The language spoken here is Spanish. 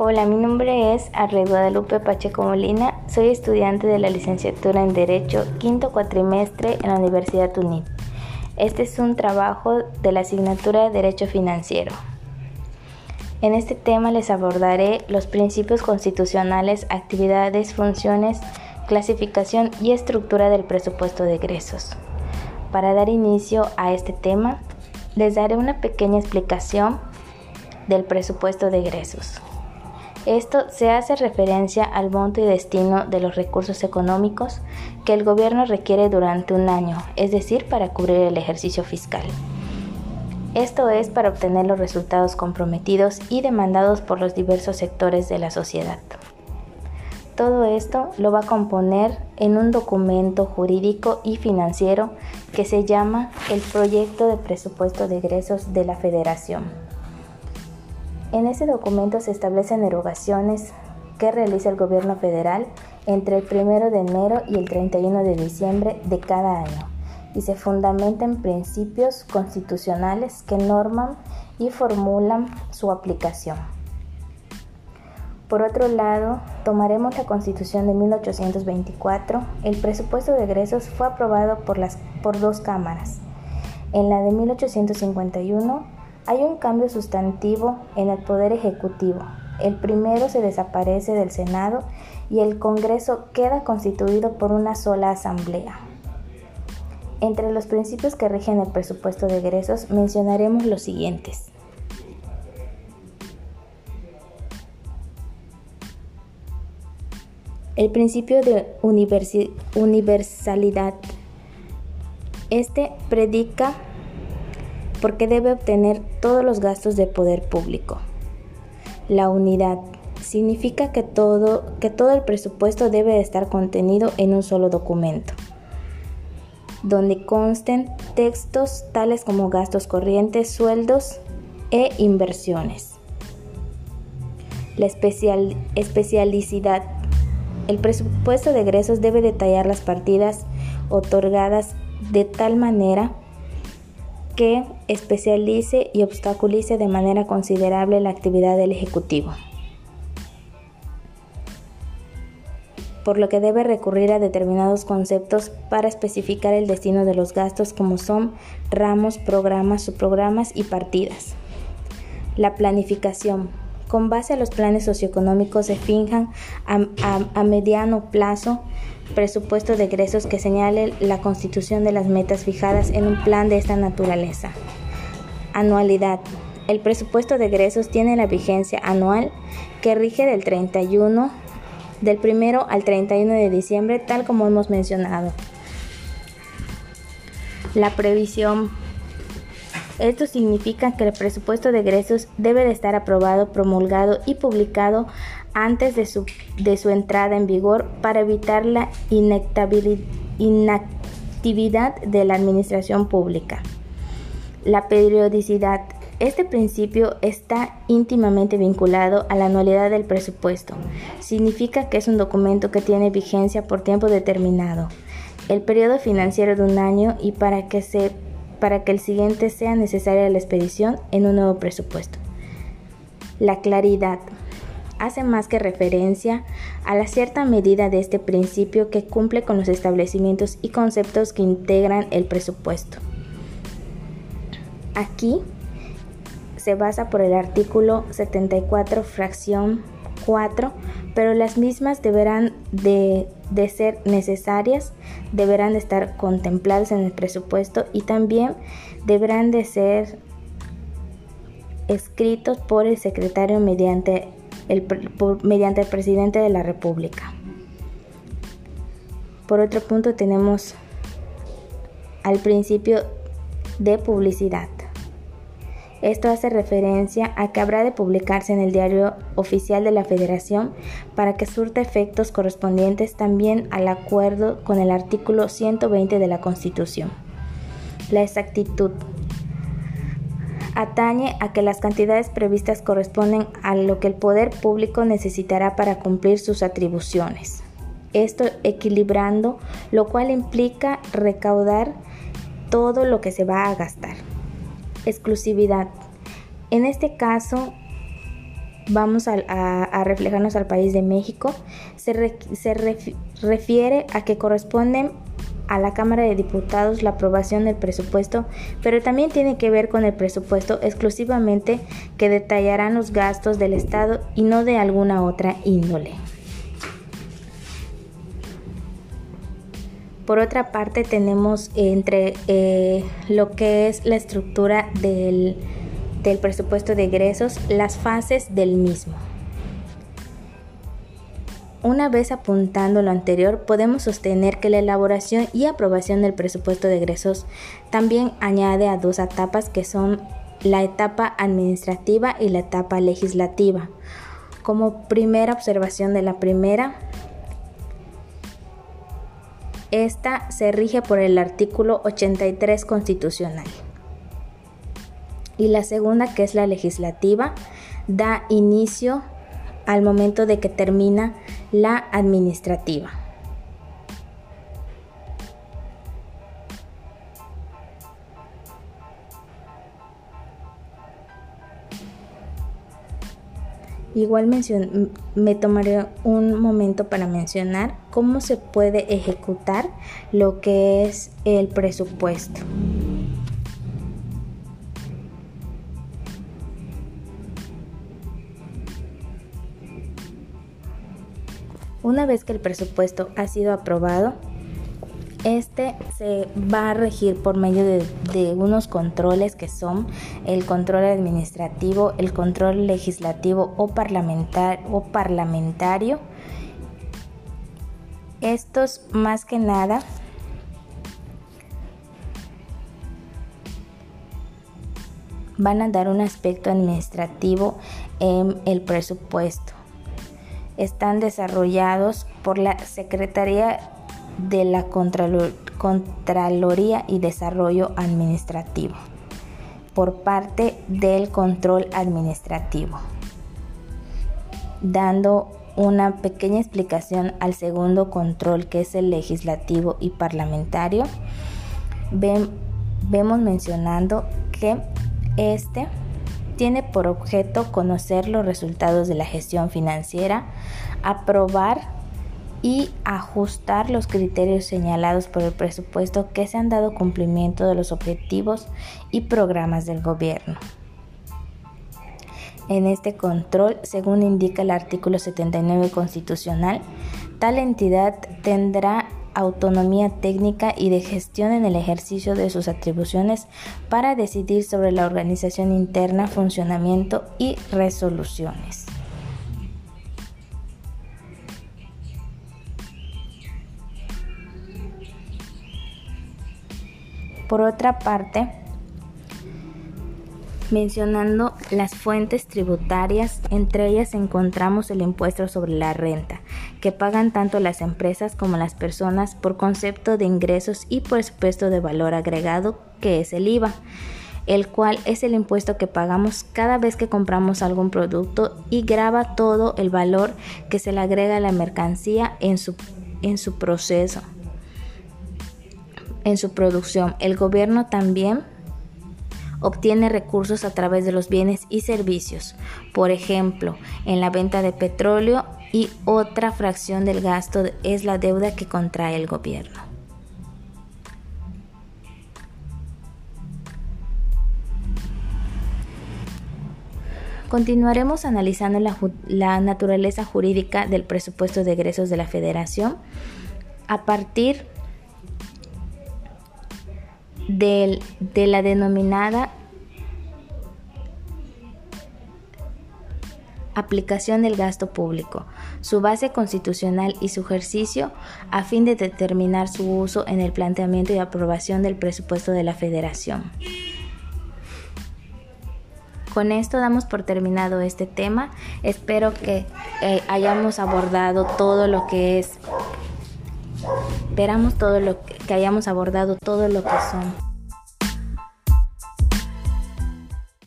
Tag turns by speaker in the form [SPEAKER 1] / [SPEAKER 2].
[SPEAKER 1] Hola, mi nombre es Arre Guadalupe Pacheco Molina, soy estudiante de la licenciatura en Derecho, quinto cuatrimestre en la Universidad UNIT. Este es un trabajo de la asignatura de Derecho Financiero. En este tema les abordaré los principios constitucionales, actividades, funciones, clasificación y estructura del presupuesto de egresos. Para dar inicio a este tema, les daré una pequeña explicación del presupuesto de egresos. Esto se hace referencia al monto y destino de los recursos económicos que el gobierno requiere durante un año, es decir, para cubrir el ejercicio fiscal. Esto es para obtener los resultados comprometidos y demandados por los diversos sectores de la sociedad. Todo esto lo va a componer en un documento jurídico y financiero que se llama el Proyecto de Presupuesto de Egresos de la Federación. En ese documento se establecen erogaciones que realiza el gobierno federal entre el 1 de enero y el 31 de diciembre de cada año y se fundamenta en principios constitucionales que norman y formulan su aplicación. Por otro lado, tomaremos la Constitución de 1824. El presupuesto de egresos fue aprobado por, las, por dos cámaras. En la de 1851 hay un cambio sustantivo en el Poder Ejecutivo. El primero se desaparece del Senado y el Congreso queda constituido por una sola asamblea. Entre los principios que rigen el presupuesto de egresos mencionaremos los siguientes. El principio de universalidad. Este predica porque debe obtener todos los gastos de poder público. La unidad significa que todo, que todo el presupuesto debe estar contenido en un solo documento, donde consten textos tales como gastos corrientes, sueldos e inversiones. La especial, especialicidad el presupuesto de egresos debe detallar las partidas otorgadas de tal manera que especialice y obstaculice de manera considerable la actividad del Ejecutivo. por lo que debe recurrir a determinados conceptos para especificar el destino de los gastos como son ramos, programas, subprogramas y partidas. La planificación con base a los planes socioeconómicos se finjan a, mediano plazo presupuesto de egresos que señale la constitución de las metas fijadas en un plan de esta naturaleza. Anualidad. El presupuesto de egresos tiene la vigencia anual que rige del 31 del 1 al 31 de diciembre, tal como hemos mencionado. La previsión esto significa que el presupuesto de egresos debe de estar aprobado, promulgado y publicado antes de su, de su entrada en vigor para evitar la inactividad de la administración pública. La periodicidad. Este principio está íntimamente vinculado a la anualidad del presupuesto. Significa que es un documento que tiene vigencia por tiempo determinado, el periodo financiero de un año y para que se para que el siguiente sea necesaria la expedición en un nuevo presupuesto. La claridad hace más que referencia a la cierta medida de este principio que cumple con los establecimientos y conceptos que integran el presupuesto. Aquí se basa por el artículo 74, fracción 4, pero las mismas deberán de, ser necesarias, deberán de estar contempladas en el presupuesto y también deberán de ser escritos por el secretario mediante el, mediante el presidente de la República. Por otro punto tenemos al principio de publicidad. Esto hace referencia a que habrá de publicarse en el diario oficial de la Federación para que surta efectos correspondientes también al acuerdo con el artículo 120 de la Constitución. La exactitud atañe a que las cantidades previstas corresponden a lo que el poder público necesitará para cumplir sus atribuciones. Esto equilibrando, lo cual implica recaudar todo lo que se va a gastar exclusividad. En este caso, vamos a, reflejarnos al país de México, se, se refiere a que corresponden a la Cámara de Diputados la aprobación del presupuesto, pero también tiene que ver con el presupuesto exclusivamente que detallarán los gastos del Estado y no de alguna otra índole. Por otra parte tenemos entre eh, lo que es la estructura del, del presupuesto de egresos las fases del mismo. Una vez apuntando lo anterior, podemos sostener que la elaboración y aprobación del presupuesto de egresos también añade a dos etapas que son la etapa administrativa y la etapa legislativa. Como primera observación de la primera, esta se rige por el artículo 83 constitucional. Y la segunda, que es la legislativa, da inicio al momento de que termina la administrativa. Igual me tomaré un momento para mencionar cómo se puede ejecutar lo que es el presupuesto. Una vez que el presupuesto ha sido aprobado, este se va a regir por medio de, unos controles que son el control administrativo, el control legislativo o, o parlamentario. Estos más que nada van a dar un aspecto administrativo en el presupuesto están desarrollados por la Secretaría de la Contraloría y Desarrollo Administrativo por parte del control administrativo, dando una pequeña explicación al segundo control que es el legislativo y parlamentario. vemos mencionando que este tiene por objeto conocer los resultados de la gestión financiera, aprobar y ajustar los criterios señalados por el presupuesto que se han dado cumplimiento de los objetivos y programas del gobierno. En este control, según indica el artículo 79 constitucional, tal entidad tendrá autonomía técnica y de gestión en el ejercicio de sus atribuciones para decidir sobre la organización interna, funcionamiento y resoluciones. Por otra parte, mencionando las fuentes tributarias, entre ellas encontramos el impuesto sobre la renta, que pagan tanto las empresas como las personas por concepto de ingresos y por supuesto de valor agregado, que es el IVA el cual es el impuesto que pagamos cada vez que compramos algún producto y graba todo el valor que se le agrega a la mercancía en su, en su proceso, en su producción. El gobierno también obtiene recursos a través de los bienes y servicios, por ejemplo, en la venta de petróleo y otra fracción del gasto es la deuda que contrae el gobierno. Continuaremos analizando la, naturaleza jurídica del presupuesto de egresos de la Federación a partir de la denominada aplicación del gasto público, su base constitucional y su ejercicio a fin de determinar su uso en el planteamiento y aprobación del presupuesto de la Federación. Con esto damos por terminado este tema. Espero que eh, hayamos abordado todo lo que es Esperamos todo lo que hayamos abordado todo lo que son